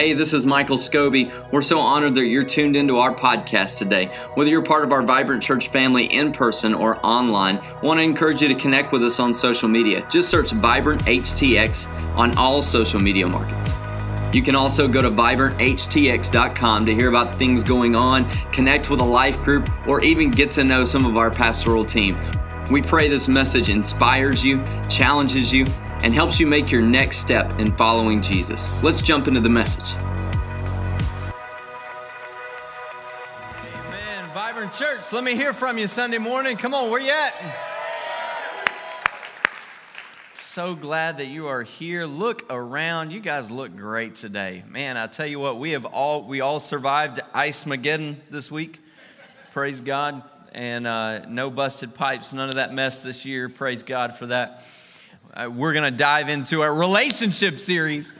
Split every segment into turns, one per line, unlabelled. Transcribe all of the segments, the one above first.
Hey, this is Michael Scobie. We're so honored that you're tuned into our podcast today. Whether you're part of our vibrant church family in person or online, I want to encourage you to connect with us on social media. Just search Vibrant HTX on all social media markets. You can also go to vibranthtx.com to hear about things going on, connect with a life group, or even get to know some of our pastoral team. We pray this message inspires you, challenges you, and helps you make your next step in following Jesus. Let's jump into the message.
Amen. Vibrant Church, let me hear from you Sunday morning. Come on, where you at? So glad that you are here. Look around. You guys look great today. Man, I tell you what, we have all we all survived Ice Mageddon this week. Praise God and uh, no busted pipes, none of that mess this year. Praise God for that. Uh, we're going to dive into a relationship series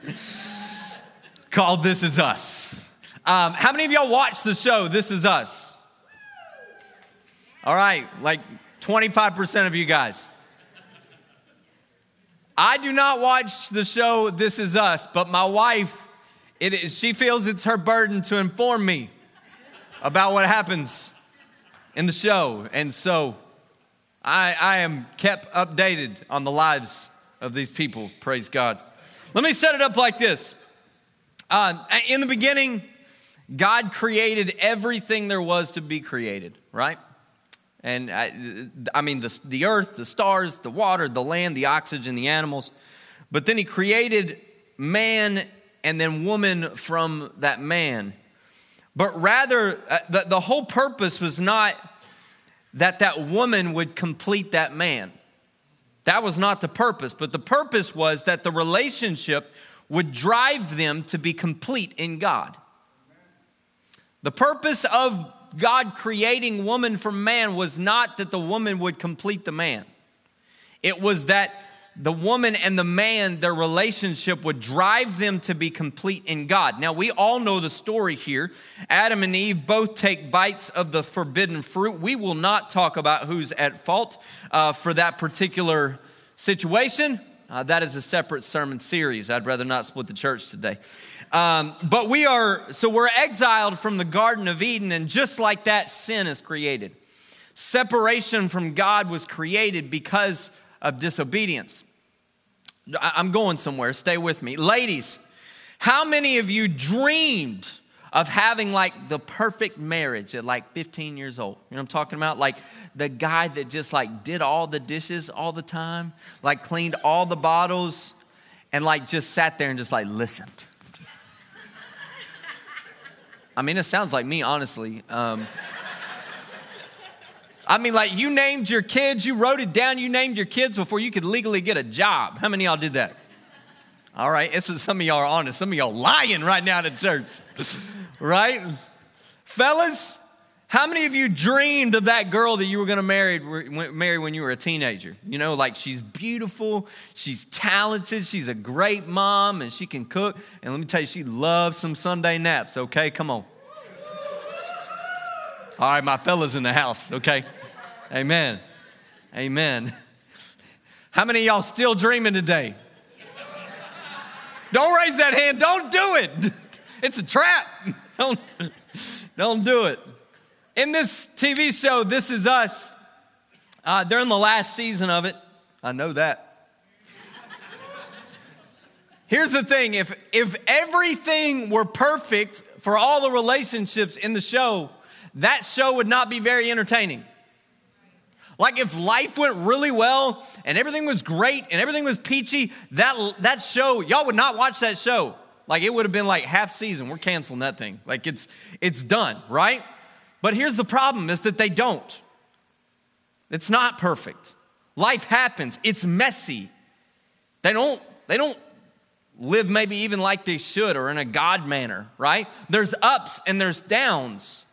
called This Is Us. Um, how many of y'all watched the show This Is Us? All right, like 25% of you guys. I do not watch the show This Is Us, but my wife, it, she feels it's her burden to inform me about what happens in the show. And so I, I am kept updated on the lives of these people. Praise God. Let me set it up like this. Uh, in the beginning, God created everything there was to be created, right? And I, I mean, the, the earth, the stars, the water, the land, the oxygen, the animals. But then He created man and then woman from that man. But rather, uh, the, the whole purpose was not that that woman would complete that man. That was not the purpose, but the purpose was that the relationship would drive them to be complete in God. The purpose of God creating woman from man was not that the woman would complete the man. It was that the woman and the man, their relationship would drive them to be complete in God. Now, we all know the story here. Adam and Eve both take bites of the forbidden fruit. We will not talk about who's at fault uh, for that particular situation. Uh, that is a separate sermon series. I'd rather not split the church today. Um, but we are, so we're exiled from the Garden of Eden, and just like that, sin is created. Separation from God was created because of disobedience. I'm going somewhere, stay with me. Ladies, how many of you dreamed of having like the perfect marriage at like 15 years old? You know what I'm talking about? Like the guy that just like did all the dishes all the time, like cleaned all the bottles, and like just sat there and just like listened. I mean, it sounds like me, honestly. Um, I mean, like you named your kids, you wrote it down, you named your kids before you could legally get a job. How many y'all did that? All right, this is some of y'all are honest. Some of y'all lying right now to church, right? Fellas, how many of you dreamed of that girl that you were going to marry, marry when you were a teenager? You know, like she's beautiful, she's talented, she's a great mom, and she can cook. And let me tell you, she loves some Sunday naps, okay? Come on. All right, my fellas in the house, okay? Amen. Amen. How many y'all still dreaming today? Don't raise that hand. Don't do it. It's a trap. Don't, don't do it. In this TV show, This Is Us, uh, they're in the last season of it. I know that. Here's the thing if, if everything were perfect for all the relationships in the show, that show would not be very entertaining. Like if life went really well and everything was great and everything was peachy, that, that show, y'all would not watch that show. Like it would have been like half season. We're canceling that thing. Like it's it's done, right? But here's the problem is that they don't. It's not perfect. Life happens. It's messy. They don't they don't live maybe even like they should or in a God manner, right? There's ups and there's downs.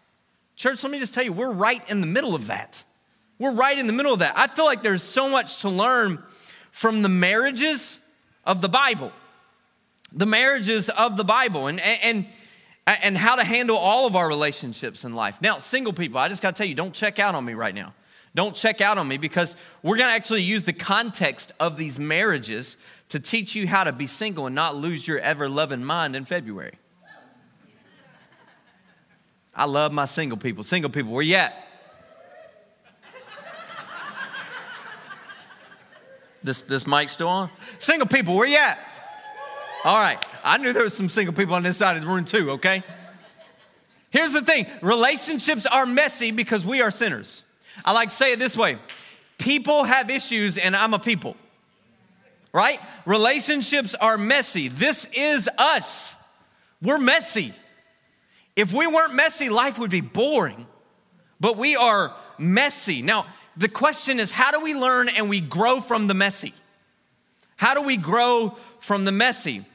Church, let me just tell you, we're right in the middle of that. We're right in the middle of that. I feel like there's so much to learn from the marriages of the Bible. The marriages of the Bible and, and, and how to handle all of our relationships in life. Now, single people, I just got to tell you, don't check out on me right now. Don't check out on me because we're going to actually use the context of these marriages to teach you how to be single and not lose your ever loving mind in February. I love my single people. Single people, where you at? This, this mic still on? Single people, where you at? All right. I knew there was some single people on this side of the room too, okay? Here's the thing relationships are messy because we are sinners. I like to say it this way people have issues, and I'm a people, right? Relationships are messy. This is us. We're messy. If we weren't messy, life would be boring, but we are messy. Now, the question is how do we learn and we grow from the messy? How do we grow from the messy?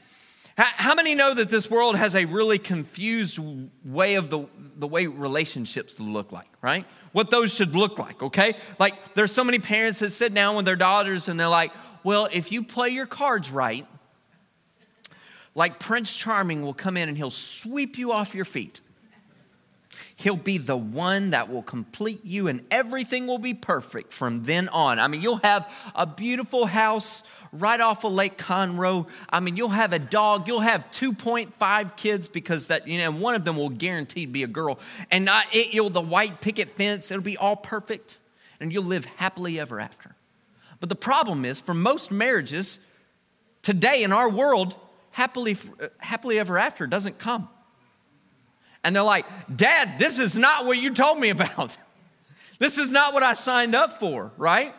How many know that this world has a really confused way of the, the way relationships look like, right? What those should look like, okay? Like there's so many parents that sit down with their daughters and they're like, well, if you play your cards right, like Prince Charming will come in and he'll sweep you off your feet. He'll be the one that will complete you, and everything will be perfect from then on. I mean, you'll have a beautiful house right off of Lake Conroe. I mean, you'll have a dog. You'll have 2.5 kids because that, you know, one of them will guaranteed be a girl. And not, it, you'll, the white picket fence, it'll be all perfect, and you'll live happily ever after. But the problem is, for most marriages today in our world, happily, happily ever after doesn't come. And they're like, Dad, this is not what you told me about. this is not what I signed up for, right?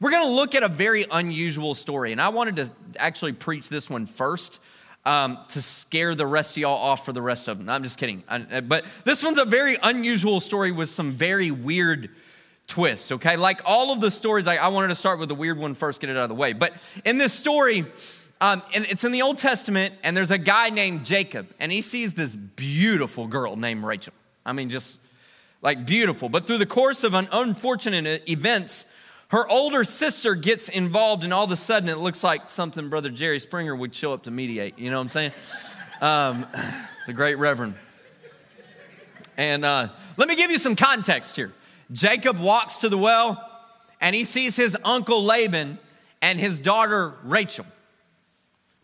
We're going to look at a very unusual story. And I wanted to actually preach this one first um, to scare the rest of y'all off for the rest of them. I'm just kidding. I, but this one's a very unusual story with some very weird twists, okay? Like all of the stories, I, I wanted to start with the weird one first, get it out of the way. But in this story, um, and it's in the Old Testament, and there's a guy named Jacob, and he sees this beautiful girl named Rachel. I mean, just like beautiful. But through the course of an unfortunate events, her older sister gets involved, and all of a sudden it looks like something Brother Jerry Springer would show up to mediate. You know what I'm saying? Um, the great Reverend. And uh, let me give you some context here. Jacob walks to the well, and he sees his uncle Laban and his daughter Rachel.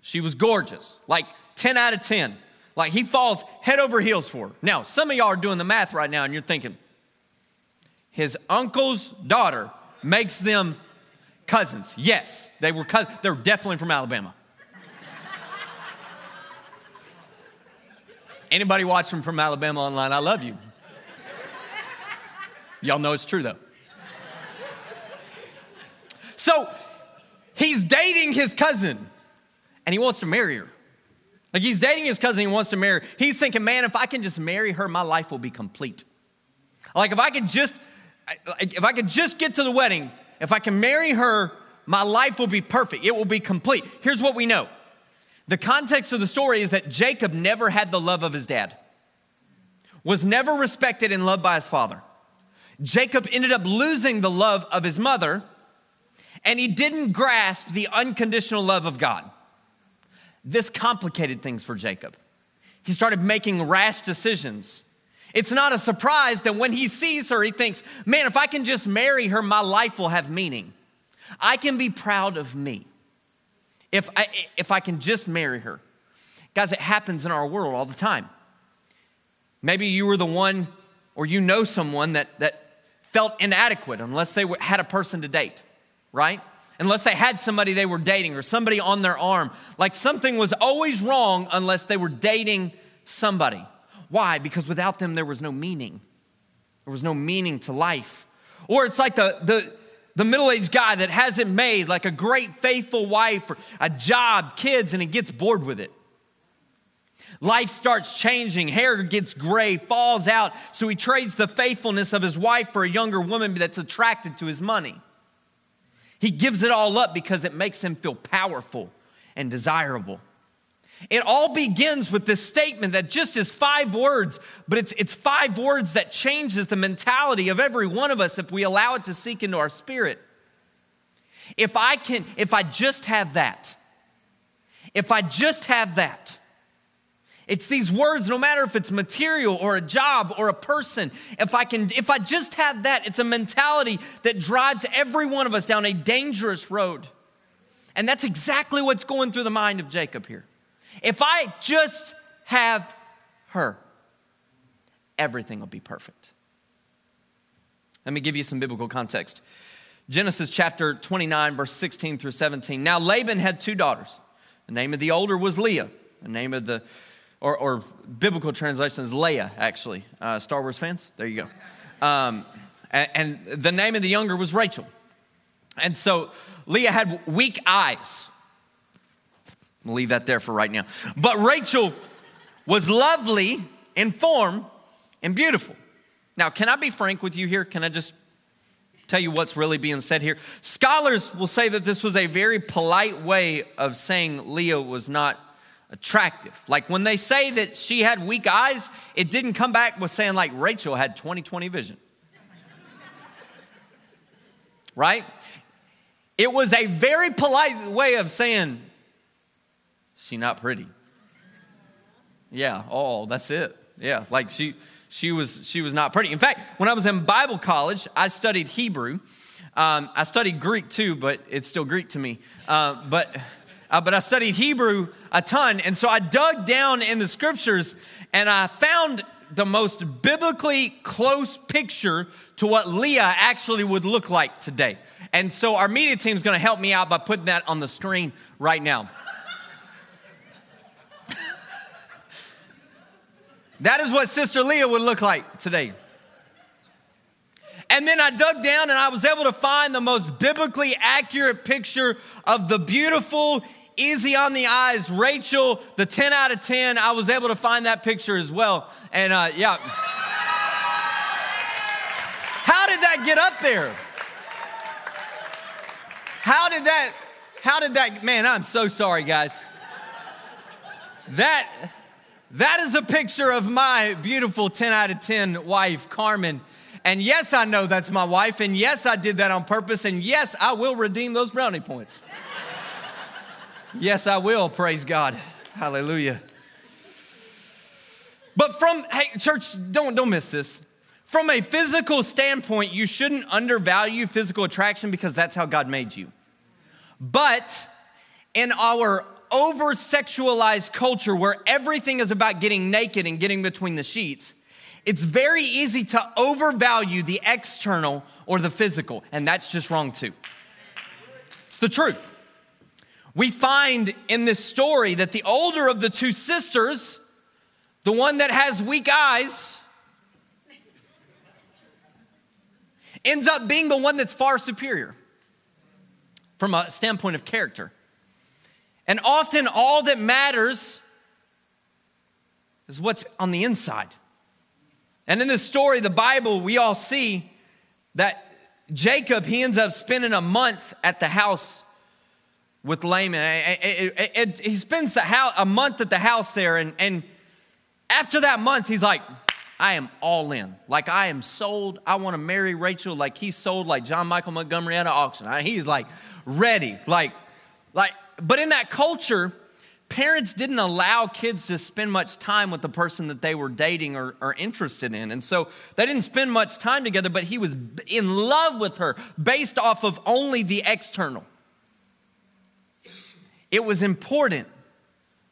She was gorgeous, like 10 out of 10. Like he falls head over heels for her. Now, some of y'all are doing the math right now and you're thinking, his uncle's daughter makes them cousins. Yes, they were cousins. They're definitely from Alabama. Anybody watching from Alabama online, I love you. Y'all know it's true though. So he's dating his cousin and he wants to marry her. Like he's dating his cousin, he wants to marry her. He's thinking, man, if I can just marry her, my life will be complete. Like if I could just, if I could just get to the wedding, if I can marry her, my life will be perfect. It will be complete. Here's what we know. The context of the story is that Jacob never had the love of his dad, was never respected and loved by his father. Jacob ended up losing the love of his mother, and he didn't grasp the unconditional love of God. This complicated things for Jacob. He started making rash decisions. It's not a surprise that when he sees her, he thinks, man, if I can just marry her, my life will have meaning. I can be proud of me if I, if I can just marry her. Guys, it happens in our world all the time. Maybe you were the one, or you know someone that, that felt inadequate unless they had a person to date, right? Unless they had somebody they were dating or somebody on their arm. Like something was always wrong unless they were dating somebody. Why? Because without them, there was no meaning. There was no meaning to life. Or it's like the, the, the middle aged guy that hasn't made like a great faithful wife or a job, kids, and he gets bored with it. Life starts changing, hair gets gray, falls out, so he trades the faithfulness of his wife for a younger woman that's attracted to his money. He gives it all up because it makes him feel powerful and desirable. It all begins with this statement that just is five words, but it's, it's five words that changes the mentality of every one of us if we allow it to seek into our spirit. If I can, if I just have that, if I just have that, it's these words, no matter if it's material or a job or a person. If I can, if I just have that, it's a mentality that drives every one of us down a dangerous road. And that's exactly what's going through the mind of Jacob here. If I just have her. everything will be perfect. Let me give you some biblical context. Genesis chapter 29, verse 16 through 17. Now Laban had two daughters. The name of the older was Leah. The name of the, or, or biblical translations, Leah, actually. Uh, Star Wars fans? There you go. Um, and, and the name of the younger was Rachel. And so Leah had weak eyes. I'll leave that there for right now. But Rachel was lovely in form and beautiful. Now, can I be frank with you here? Can I just tell you what's really being said here? Scholars will say that this was a very polite way of saying Leah was not attractive. Like when they say that she had weak eyes, it didn't come back with saying like Rachel had 20/20 vision. right? It was a very polite way of saying she not pretty. Yeah, oh, that's it. Yeah, like she she was she was not pretty. In fact, when I was in Bible college, I studied Hebrew. Um, I studied Greek too, but it's still Greek to me. Uh, but uh, but I studied Hebrew a ton, and so I dug down in the scriptures, and I found the most biblically close picture to what Leah actually would look like today. And so our media team is going to help me out by putting that on the screen right now. That is what Sister Leah would look like today. And then I dug down and I was able to find the most biblically accurate picture of the beautiful, easy on the eyes Rachel, the 10 out of 10. I was able to find that picture as well. And uh, yeah. How did that get up there? How did that, how did that, man, I'm so sorry, guys. That, that is a picture of my beautiful 10 out of 10 wife, Carmen. And yes, I know that's my wife. And yes, I did that on purpose. And yes, I will redeem those brownie points. Yes, I will. Praise God. Hallelujah. But from, hey, church, don't, don't miss this. From a physical standpoint, you shouldn't undervalue physical attraction because that's how God made you. But in our over sexualized culture where everything is about getting naked and getting between the sheets, it's very easy to overvalue the external or the physical, and that's just wrong too. It's the truth. We find in this story that the older of the two sisters, the one that has weak eyes, ends up being the one that's far superior from a standpoint of character. And often, all that matters is what's on the inside. And in this story, the Bible, we all see that Jacob, he ends up spending a month at the house with Laban. He spends a month at the house there, and, and after that month, he's like, I am all in. Like, I am sold. I want to marry Rachel. Like, he's sold like John Michael Montgomery at an auction. He's like ready. Like, like but in that culture, parents didn't allow kids to spend much time with the person that they were dating or, or, interested in. And so they didn't spend much time together, but he was in love with her based off of only the external. It was important,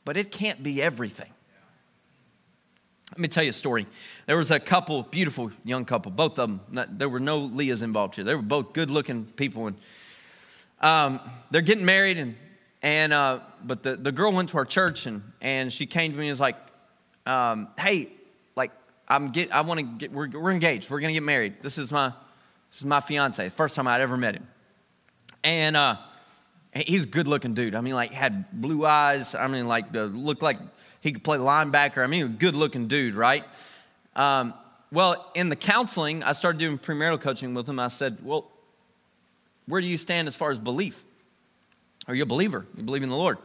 but it can't be everything. Let me tell you a story. There was a couple, beautiful young couple, both of them. Not, there were no Leahs involved here. They were both good looking people. And um, they're getting married, and and uh, but the, the girl went to our church and, and she came to me and was like, um, hey, like I'm get I want to get we're, we're engaged. We're gonna get married. This is my this is my fiance. First time I'd ever met him. And uh, he's a good looking dude. I mean, like had blue eyes. I mean, like looked like he could play linebacker. I mean, a good looking dude, right? Um, well, in the counseling, I started doing premarital coaching with him. I said, well, where do you stand as far as belief? Are you a believer? You believe in the Lord?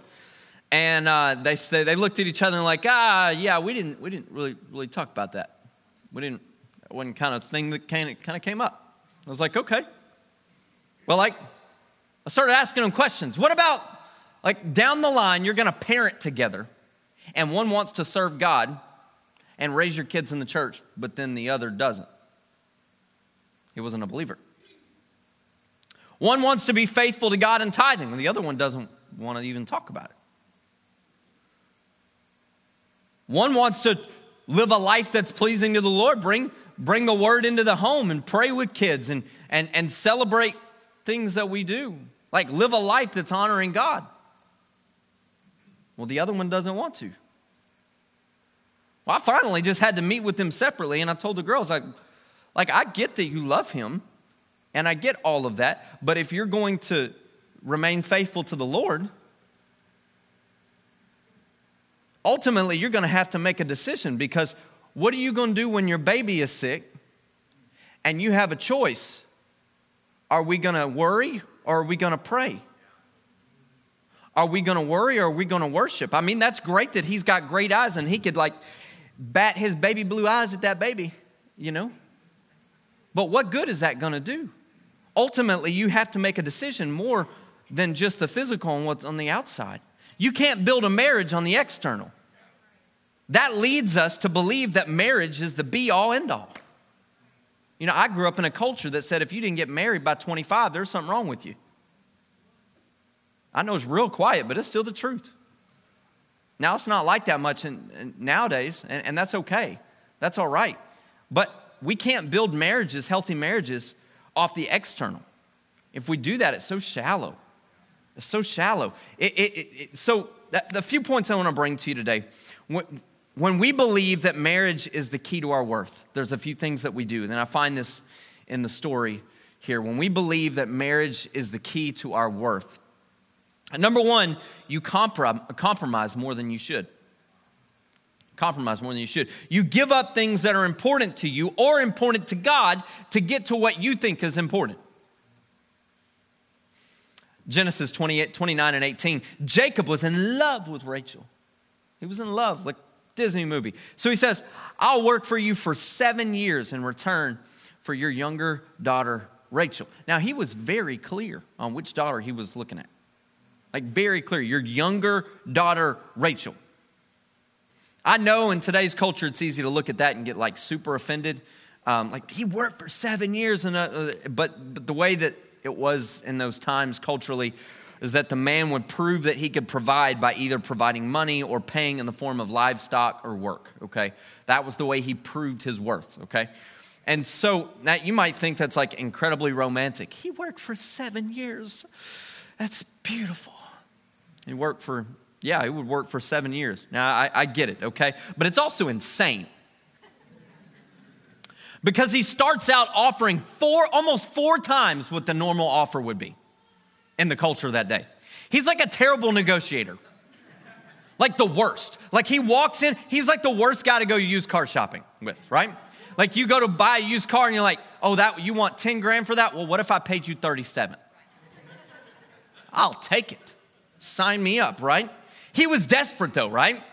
And uh, they, say, they looked at each other and like, ah, yeah, we didn't, we didn't really, really talk about that. We didn't, that wasn't kind of thing that kind of, kind of came up. I was like, okay. Well, like, I started asking them questions. What about, like, down the line, you're to parent together, and one wants to serve God and raise your kids in the church, but then the other doesn't? He wasn't a believer. One wants to be faithful to God and tithing, and the other one doesn't want to even talk about it. One wants to live a life that's pleasing to the Lord. Bring, bring the word into the home and pray with kids and, and, and celebrate things that we do. Like live a life that's honoring God. Well, the other one doesn't want to. Well, I finally just had to meet with them separately, and I told the girls, like, like I get that you love him, and I get all of that, but if you're going to remain faithful to the Lord, ultimately you're going to have to make a decision because what are you going to do when your baby is sick and you have a choice? Are we going to worry or are we going to pray? Are we going to worry or are we going to worship? I mean, that's great that he's got great eyes and he could like bat his baby blue eyes at that baby, you know? But what good is that going to do? Ultimately, you have to make a decision more than just the physical and what's on the outside. You can't build a marriage on the external. That leads us to believe that marriage is the be all end all. You know, I grew up in a culture that said if you didn't get married by 25, there's something wrong with you. I know it's real quiet, but it's still the truth. Now, it's not like that much in, in nowadays, and, and that's okay. That's all right. But we can't build marriages, healthy marriages, off the external. If we do that, it's so shallow. It's so shallow. It, it, it, so, the few points I want to bring to you today. When, when we believe that marriage is the key to our worth, there's a few things that we do. And I find this in the story here. When we believe that marriage is the key to our worth, number one, you compromise more than you should. Compromise more than you should. You give up things that are important to you or important to God to get to what you think is important. Genesis 28, 29 and 18. Jacob was in love with Rachel. He was in love, like Disney movie. So he says, I'll work for you for seven years in return for your younger daughter, Rachel. Now, he was very clear on which daughter he was looking at. Like, very clear. Your younger daughter, Rachel. I know in today's culture it's easy to look at that and get like super offended. Um, like, he worked for seven years, and uh, but, but the way that it was in those times culturally is that the man would prove that he could provide by either providing money or paying in the form of livestock or work, okay? That was the way he proved his worth, okay? And so now you might think that's like incredibly romantic. He worked for seven years. That's beautiful. He worked for, yeah, he would work for seven years. Now I, I get it, okay? But it's also insane because he starts out offering four, almost four times what the normal offer would be in the culture that day. He's like a terrible negotiator, like the worst. Like he walks in, he's like the worst guy to go used car shopping with, right? Like you go to buy a used car and you're like, oh, that you want 10 grand for that? Well, what if I paid you 37? I'll take it. Sign me up, right? He was desperate though, right?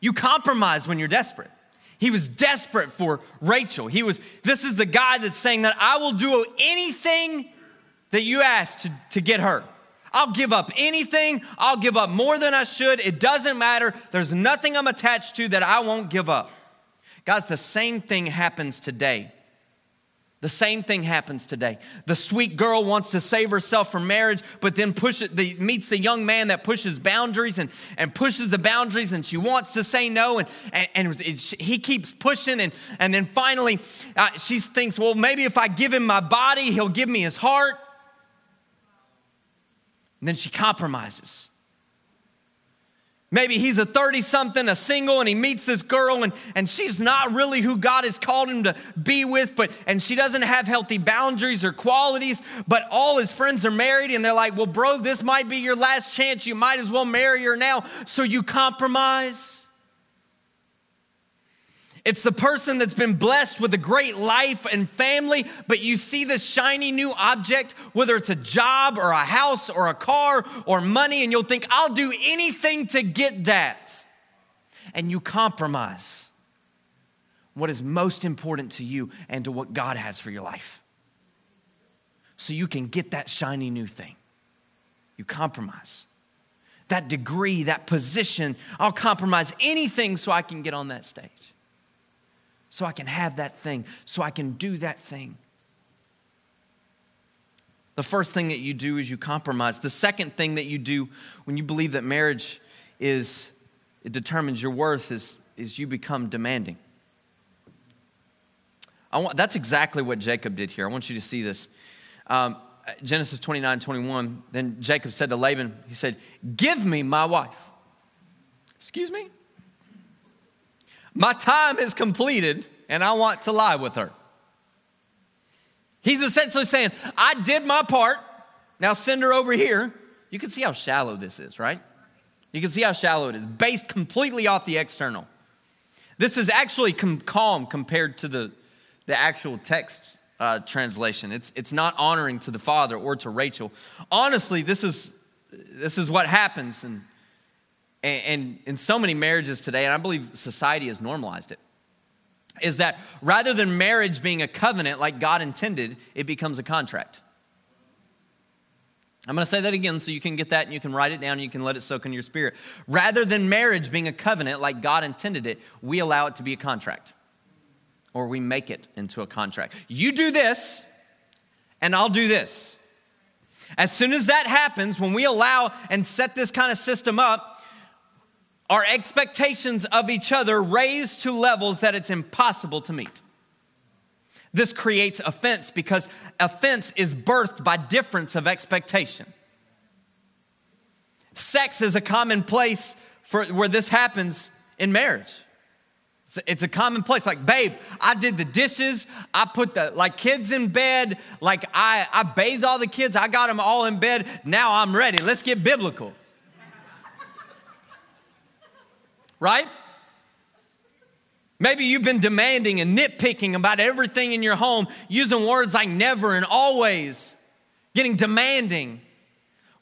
You compromise when you're desperate. He was desperate for Rachel. He was, this is the guy that's saying that I will do anything that you ask to, to get her. I'll give up anything. I'll give up more than I should. It doesn't matter. There's nothing I'm attached to that I won't give up. Guys, the same thing happens today. The same thing happens today. The sweet girl wants to save herself from marriage, but then pushes the, meets the young man that pushes boundaries and, and pushes the boundaries, and she wants to say no, and, and, and it, he keeps pushing, and, and then finally uh, she thinks, well, maybe if I give him my body, he'll give me his heart. And then she compromises. Maybe he's a 30 something, a single, and he meets this girl, and, and she's not really who God has called him to be with, but and she doesn't have healthy boundaries or qualities, but all his friends are married, and they're like, Well, bro, this might be your last chance. You might as well marry her now. So you compromise. It's the person that's been blessed with a great life and family, but you see this shiny new object, whether it's a job or a house or a car or money, and you'll think, I'll do anything to get that. And you compromise what is most important to you and to what God has for your life. So you can get that shiny new thing. You compromise. That degree, that position, I'll compromise anything so I can get on that stage so I can have that thing, so I can do that thing. The first thing that you do is you compromise. The second thing that you do when you believe that marriage is, it determines your worth is, is you become demanding. I want, that's exactly what Jacob did here. I want you to see this. Um, Genesis 29 21. Then Jacob said to Laban, He said, Give me my wife. Excuse me? My time is completed and I want to lie with her. He's essentially saying, I did my part. Now send her over here. You can see how shallow this is, right? You can see how shallow it is, based completely off the external. This is actually com- calm compared to the, the actual text uh, translation. It's, it's not honoring to the father or to Rachel. Honestly, this is, this is what happens in, and in so many marriages today, and I believe society has normalized it, is that rather than marriage being a covenant like God intended, it becomes a contract. I'm going to say that again so you can get that and you can write it down and you can let it soak in your spirit. Rather than marriage being a covenant like God intended it, we allow it to be a contract or we make it into a contract. You do this and I'll do this. As soon as that happens, when we allow and set this kind of system up, our expectations of each other raise to levels that it's impossible to meet. This creates offense because offense is birthed by difference of expectation. Sex is a common place for where this happens in marriage. It's a common place. Like, babe, I did the dishes. I put the like kids in bed. Like I, I bathed all the kids. I got them all in bed. Now I'm ready. Let's get biblical. Right? Maybe you've been demanding and nitpicking about everything in your home, using words like never and always, getting demanding.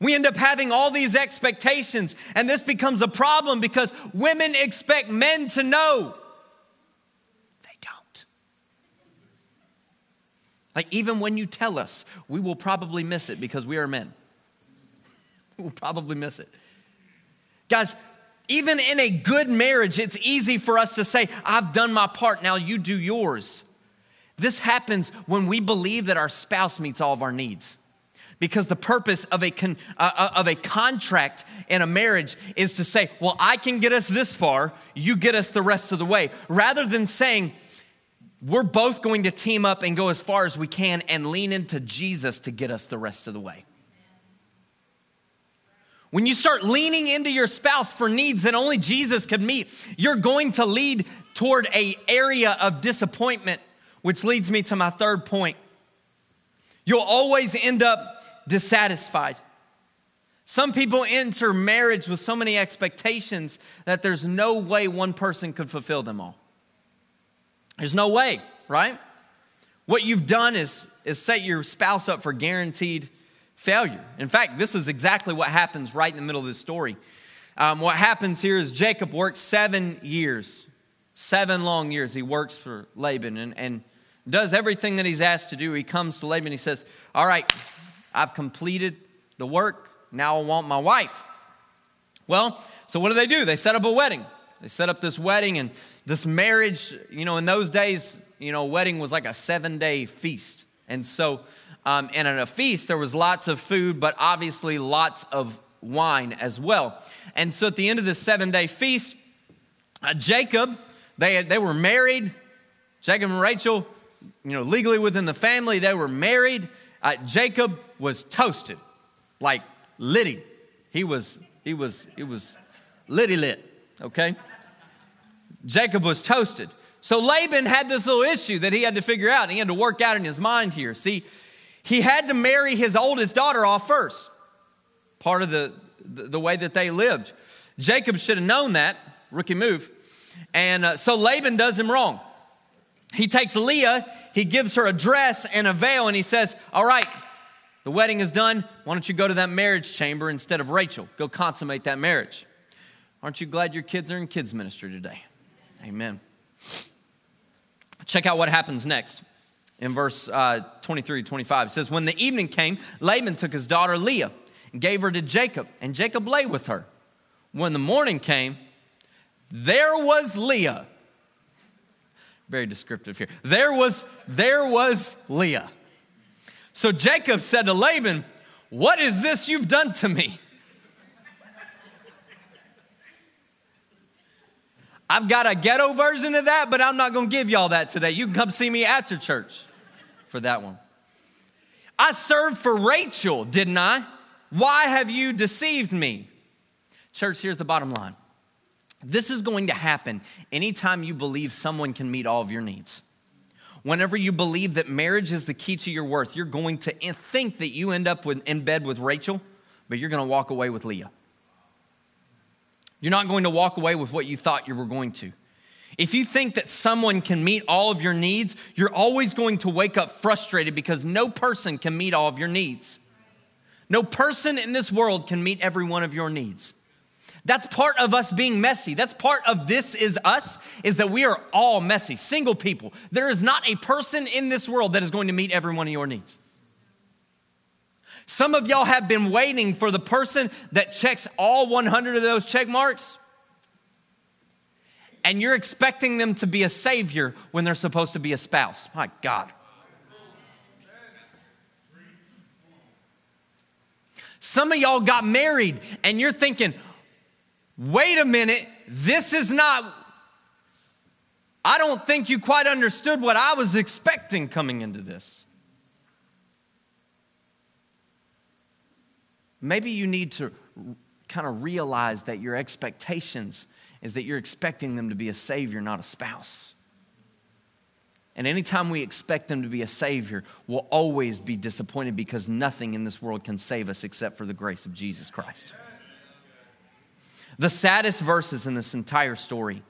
We end up having all these expectations, and this becomes a problem because women expect men to know. They don't. Like, even when you tell us, we will probably miss it because we are men. We'll probably miss it. Guys, even in a good marriage, it's easy for us to say, I've done my part, now you do yours. This happens when we believe that our spouse meets all of our needs. Because the purpose of a, con, uh, uh, of a contract in a marriage is to say, well, I can get us this far, you get us the rest of the way. Rather than saying, we're both going to team up and go as far as we can and lean into Jesus to get us the rest of the way. When you start leaning into your spouse for needs that only Jesus could meet, you're going to lead toward a area of disappointment, which leads me to my third point. You'll always end up dissatisfied. Some people enter marriage with so many expectations that there's no way one person could fulfill them all. There's no way, right? What you've done is, is set your spouse up for guaranteed failure. In fact, this is exactly what happens right in the middle of this story. Um, what happens here is Jacob works seven years, seven long years. He works for Laban and, and does everything that he's asked to do. He comes to Laban, he says, All right, I've completed the work. Now I want my wife. Well, so what do they do? They set up a wedding. They set up this wedding and this marriage. You know, in those days, you know, wedding was like a seven day feast. And so um, and at a feast, there was lots of food, but obviously lots of wine as well. And so at the end of this seven day feast, uh, Jacob, they, they were married. Jacob and Rachel, you know, legally within the family, they were married. Uh, Jacob was toasted, like litty. He was, he was, he was litty lit, okay? Jacob was toasted. So Laban had this little issue that he had to figure out. He had to work out in his mind here. See, he had to marry his oldest daughter off first, part of the, the, way that they lived. Jacob should have known that, rookie move. And uh, so Laban does him wrong. He takes Leah, he gives her a dress and a veil, and he says, All right, the wedding is done. Why don't you go to that marriage chamber instead of Rachel? Go consummate that marriage. Aren't you glad your kids are in kids' ministry today? Amen. Check out what happens next in verse uh, 23 25. It says, When the evening came, Laban took his daughter Leah and gave her to Jacob, and Jacob lay with her. When the morning came, there was Leah. Very descriptive here. There was, there was Leah. So Jacob said to Laban, What is this you've done to me? I've got a ghetto version of that, but I'm not going to give y'all that today. You can come see me after church for that one. I served for Rachel, didn't I? Why have you deceived me? Church, here's the bottom line. This is going to happen anytime you believe someone can meet all of your needs. Whenever you believe that marriage is the key to your worth, you're going to think that you end up with, in bed with Rachel, but you're going to walk away with Leah. You're not going to walk away with what you thought you were going to. If you think that someone can meet all of your needs, you're always going to wake up frustrated because no person can meet all of your needs. No person in this world can meet every one of your needs. That's part of us being messy. That's part of this is us, is that we are all messy, single people. There is not a person in this world that is going to meet every one of your needs. Some of y'all have been waiting for the person that checks all 100 of those check marks, and you're expecting them to be a savior when they're supposed to be a spouse. My God. Some of y'all got married and you're thinking, wait a minute, this is not, I don't think you quite understood what I was expecting coming into this. Maybe you need to kind of realize that your expectations is that you're expecting them to be a savior, not a spouse. And anytime we expect them to be a savior, we'll always be disappointed because nothing in this world can save us except for the grace of Jesus Christ. The saddest verses in this entire story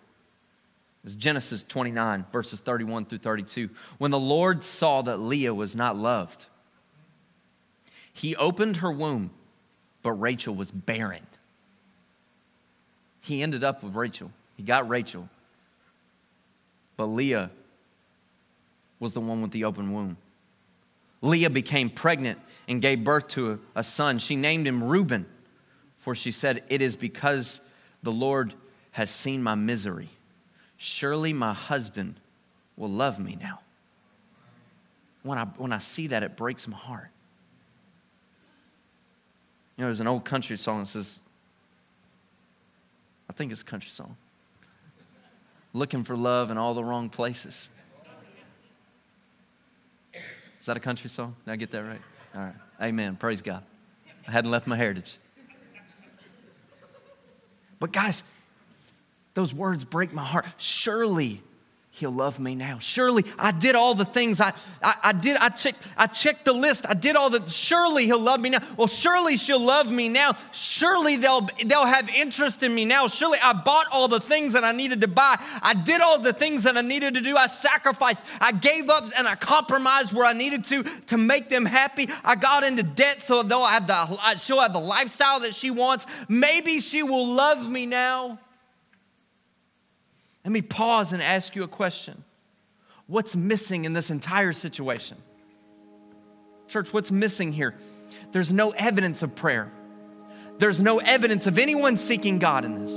is Genesis 29, verses 31 through 32. When the Lord saw that Leah was not loved, he opened her womb but Rachel was barren. He ended up with Rachel. He got Rachel. But Leah was the one with the open womb. Leah became pregnant and gave birth to a, son. She named him Reuben, for she said, It is because the Lord has seen my misery. Surely my husband will love me now. When I, when I see that, it breaks my heart. You know, there's an old country song that says, think it's a country song. Looking for love in all the wrong places. Is that a country song? Did I get that right? All right. Amen. Praise God. I hadn't left my heritage. But guys, those words break my heart. Surely he'll love me now. Surely I did all the things I, I, I, did. I checked, I checked the list. I did all the, surely he'll love me now. Well, surely she'll love me now. Surely they'll, they'll have interest in me now. Surely I bought all the things that I needed to buy. I did all the things that I needed to do. I sacrificed. I gave up and I compromised where I needed to to make them happy. I got into debt so they'll have the, she'll have the lifestyle that she wants. Maybe she will love me now. Let me pause and ask you a question. What's missing in this entire situation? Church, what's missing here? There's no evidence of prayer. There's no evidence of anyone seeking God in this.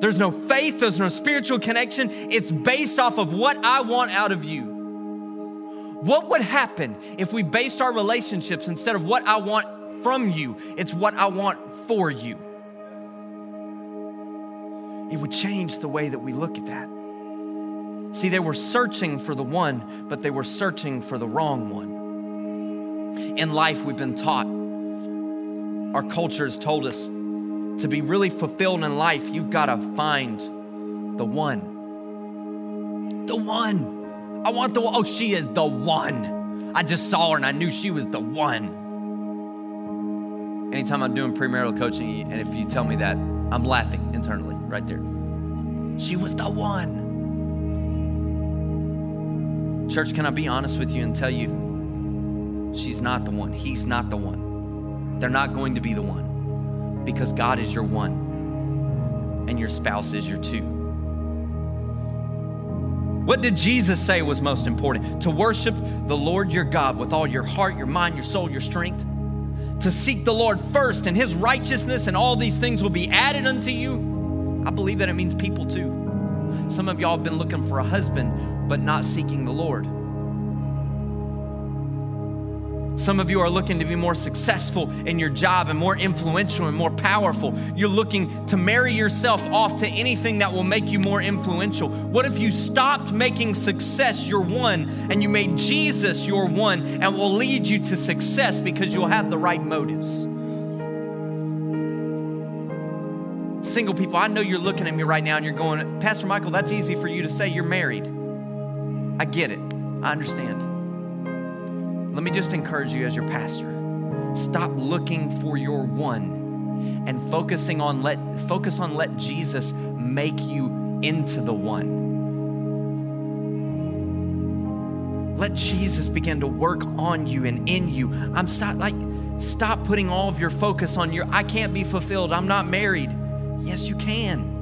There's no faith, there's no spiritual connection. It's based off of what I want out of you. What would happen if we based our relationships instead of what I want from you, it's what I want for you? It would change the way that we look at that. See, they were searching for the one, but they were searching for the wrong one. In life, we've been taught, our culture has told us to be really fulfilled in life, you've got to find the one. The one. I want the one. Oh, she is the one. I just saw her and I knew she was the one. Anytime I'm doing premarital coaching, and if you tell me that, I'm laughing internally right there. She was the one. Church, can I be honest with you and tell you, she's not the one. He's not the one. They're not going to be the one because God is your one and your spouse is your two. What did Jesus say was most important? To worship the Lord your God with all your heart, your mind, your soul, your strength to seek the Lord first and his righteousness, and all these things will be added unto you. I believe that it means people too. Some of y'all have been looking for a husband, but not seeking the Lord. Some of you are looking to be more successful in your job and more influential and more powerful. You're looking to marry yourself off to anything that will make you more influential. What if you stopped making success your one and you made Jesus your one and will lead you to success because you'll have the right motives? Single people, I know you're looking at me right now and you're going, Pastor Michael, that's easy for you to say. You're married. I get it. I understand. Let me just encourage you as your pastor. Stop looking for your one and focusing on let focus on let Jesus make you into the one. Let Jesus begin to work on you and in you. I'm stop like stop putting all of your focus on your I can't be fulfilled. I'm not married. Yes, you can.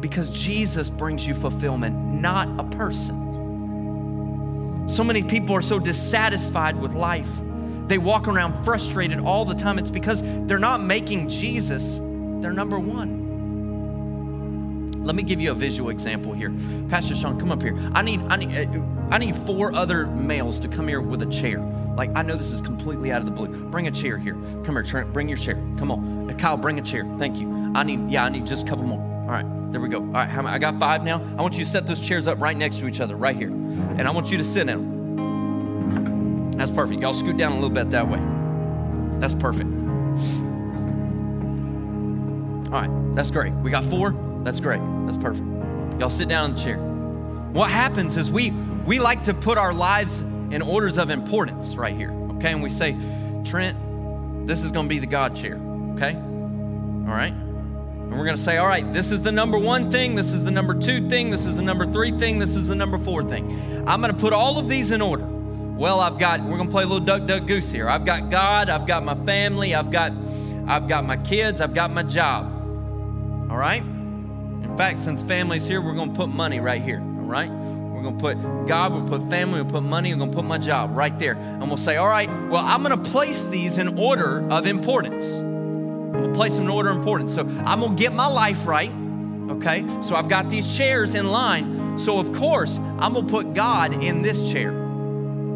Because Jesus brings you fulfillment, not a person. So many people are so dissatisfied with life. They walk around frustrated all the time. It's because they're not making Jesus their number one. Let me give you a visual example here. Pastor Sean, come up here. I need, I need, uh, I need four other males to come here with a chair. Like, I know this is completely out of the blue. Bring a chair here. Come here, Trent. Bring your chair. Come on. Uh, Kyle, bring a chair. Thank you. I need, yeah, I need just a couple more. All right, there we go. All right, I got five now. I want you to set those chairs up right next to each other, right here and I want you to sit in them. That's perfect. Y'all scoot down a little bit that way. That's perfect. All right, that's great. We got four. That's great. That's perfect. Y'all sit down in the chair. What happens is we we like to put our lives in orders of importance right here. Okay, and we say, Trent, this is going to be the God chair. Okay, all right. And we're going to say, all right, this is the number one thing, this is the number two thing, this is the number three thing, this is the number four thing. I'm going to put all of these in order. Well, I've got, we're going to play a little duck, duck, goose here. I've got God, I've got my family, I've got, I've got my kids, I've got my job. All right? In fact, since family's here, we're going to put money right here. All right? We're going to put God, we'll put family, we'll put money, we're going to put my job right there. And we'll say, all right, well, I'm going to place these in order of importance. Gonna place them in order of importance. So I'm gonna get my life right. Okay, so I've got these chairs in line. So of course, I'm gonna put God in this chair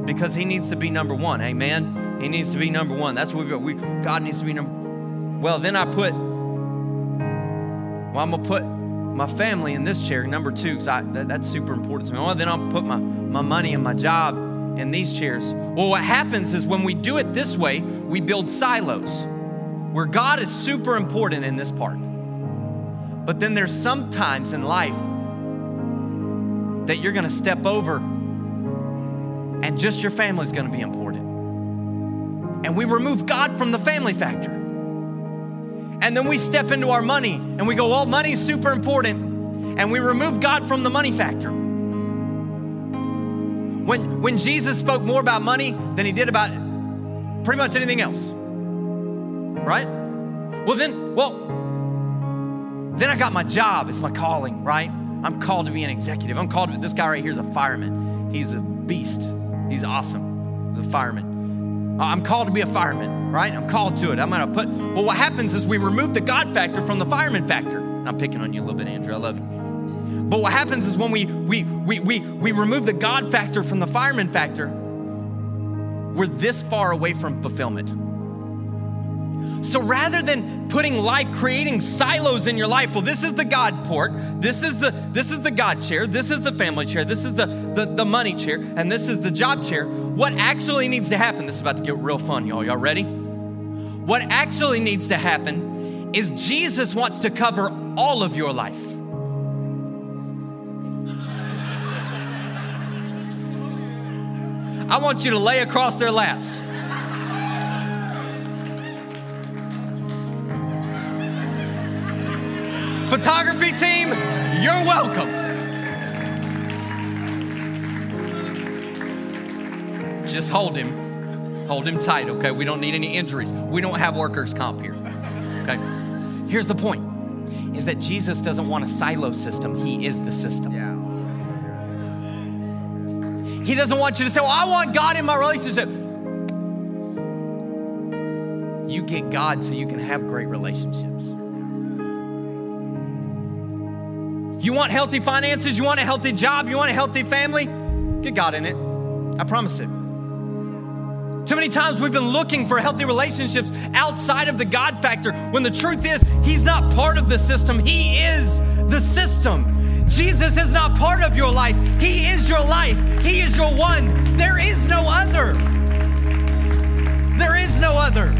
because He needs to be number one. Amen. He needs to be number one. That's what we, we God needs to be number. Well, then I put. Well, I'm gonna put my family in this chair, number two, because that, that's super important to me. Well, then I'll put my, my money and my job in these chairs. Well, what happens is when we do it this way, we build silos where God is super important in this part. But then there's some times in life that you're gonna step over and just your family is gonna be important. And we remove God from the family factor. And then we step into our money and we go, well, money is super important. And we remove God from the money factor. When, when Jesus spoke more about money than he did about pretty much anything else right? Well, then, well, then I got my job. It's my calling, right? I'm called to be an executive. I'm called to, this guy right here is a fireman. He's a beast. He's awesome. A fireman. Uh, I'm called to be a fireman, right? I'm called to it. I'm gonna put, well, what happens is we remove the God factor from the fireman factor. I'm picking on you a little bit, Andrew. I love you. But what happens is when we we we we we remove the God factor from the fireman factor, we're this far away from fulfillment. So rather than putting life, creating silos in your life, well, this is the God port, this is the this is the God chair, this is the family chair, this is the, the, the money chair, and this is the job chair. What actually needs to happen, this is about to get real fun, y'all. Y'all ready? What actually needs to happen is Jesus wants to cover all of your life. I want you to lay across their laps. Photography team, you're welcome. Just hold him. Hold him tight, okay? We don't need any injuries. We don't have workers' comp here, okay? Here's the point is that Jesus doesn't want a silo system, He is the system. Yeah. He doesn't want you to say, Well, I want God in my relationship. You get God so you can have great relationships. You want healthy finances? You want a healthy job? You want a healthy family? Get God in it. I promise it. Too many times we've been looking for healthy relationships outside of the God factor when the truth is, He's not part of the system, He is the system. Jesus is not part of your life, He is your life, He is your one. There is no other. There is no other.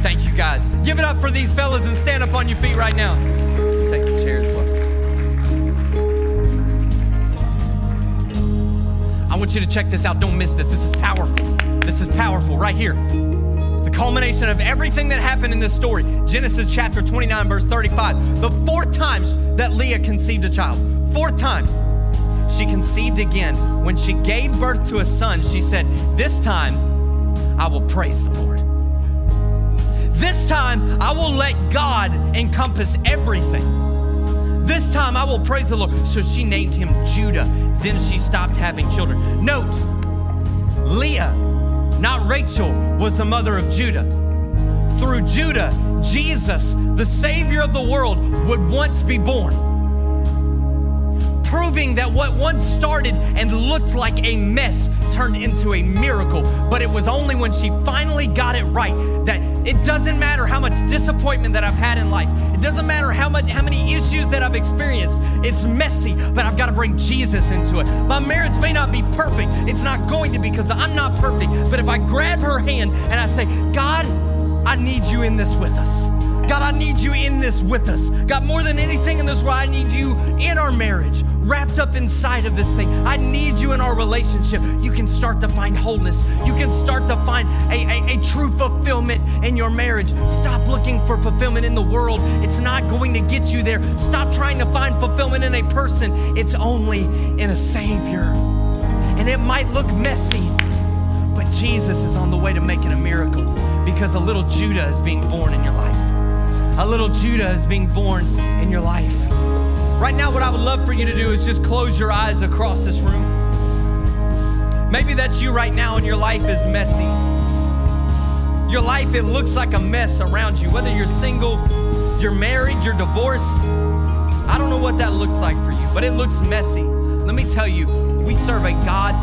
Thank you guys. Give it up for these fellas and stand up on your feet right now. I want you to check this out. Don't miss this. This is powerful. This is powerful right here. The culmination of everything that happened in this story Genesis chapter 29, verse 35. The fourth time that Leah conceived a child. Fourth time. She conceived again. When she gave birth to a son, she said, This time I will praise the Lord. This time I will let God encompass everything. This time I will praise the Lord. So she named him Judah. Then she stopped having children. Note, Leah, not Rachel, was the mother of Judah. Through Judah, Jesus, the Savior of the world, would once be born proving that what once started and looked like a mess turned into a miracle. But it was only when she finally got it right that it doesn't matter how much disappointment that I've had in life. It doesn't matter how much how many issues that I've experienced. It's messy, but I've got to bring Jesus into it. My marriage may not be perfect. It's not going to be because I'm not perfect. But if I grab her hand and I say, "God, I need you in this with us." God, I need you in this with us. God, more than anything in this world, I need you in our marriage, wrapped up inside of this thing. I need you in our relationship. You can start to find wholeness. You can start to find a, a, a true fulfillment in your marriage. Stop looking for fulfillment in the world. It's not going to get you there. Stop trying to find fulfillment in a person. It's only in a Savior. And it might look messy, but Jesus is on the way to making a miracle because a little Judah is being born in your life a little Judah is being born in your life. Right now, what I would love for you to do is just close your eyes across this room. Maybe that's you right now, and your life is messy. Your life, it looks like a mess around you. Whether you're single, you're married, you're divorced. I don't know what that looks like for you, but it looks messy. Let me tell you, we serve a God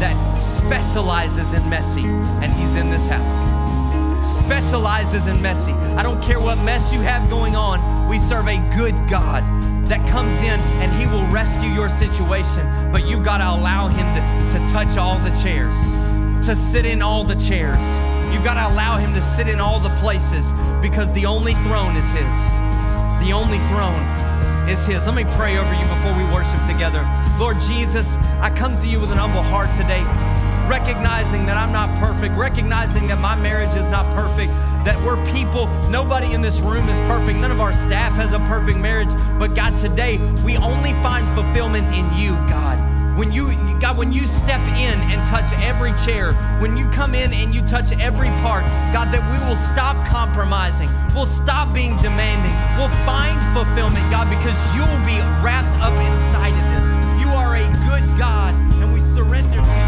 that specializes in messy, and He's in this house specializes in messy. I don't care what mess you have going on, we serve a good God that comes in and he will rescue your situation. But you've got to allow him to, to touch all the chairs, to sit in all the chairs. You've got to allow him to sit in all the places because the only throne is his. The only throne is his. Let me pray over you before we worship together. Lord Jesus, I come to you with an humble heart today recognizing that I'm not perfect, recognizing that my marriage is not perfect, that we're people. Nobody in this room is perfect. None of our staff has a perfect marriage. But God, today we only find fulfillment in you, God when you god when you step in and touch every chair when you come in and you touch every part god that we will stop compromising we'll stop being demanding we'll find fulfillment god because you'll be wrapped up inside of this you are a good god and we surrender to you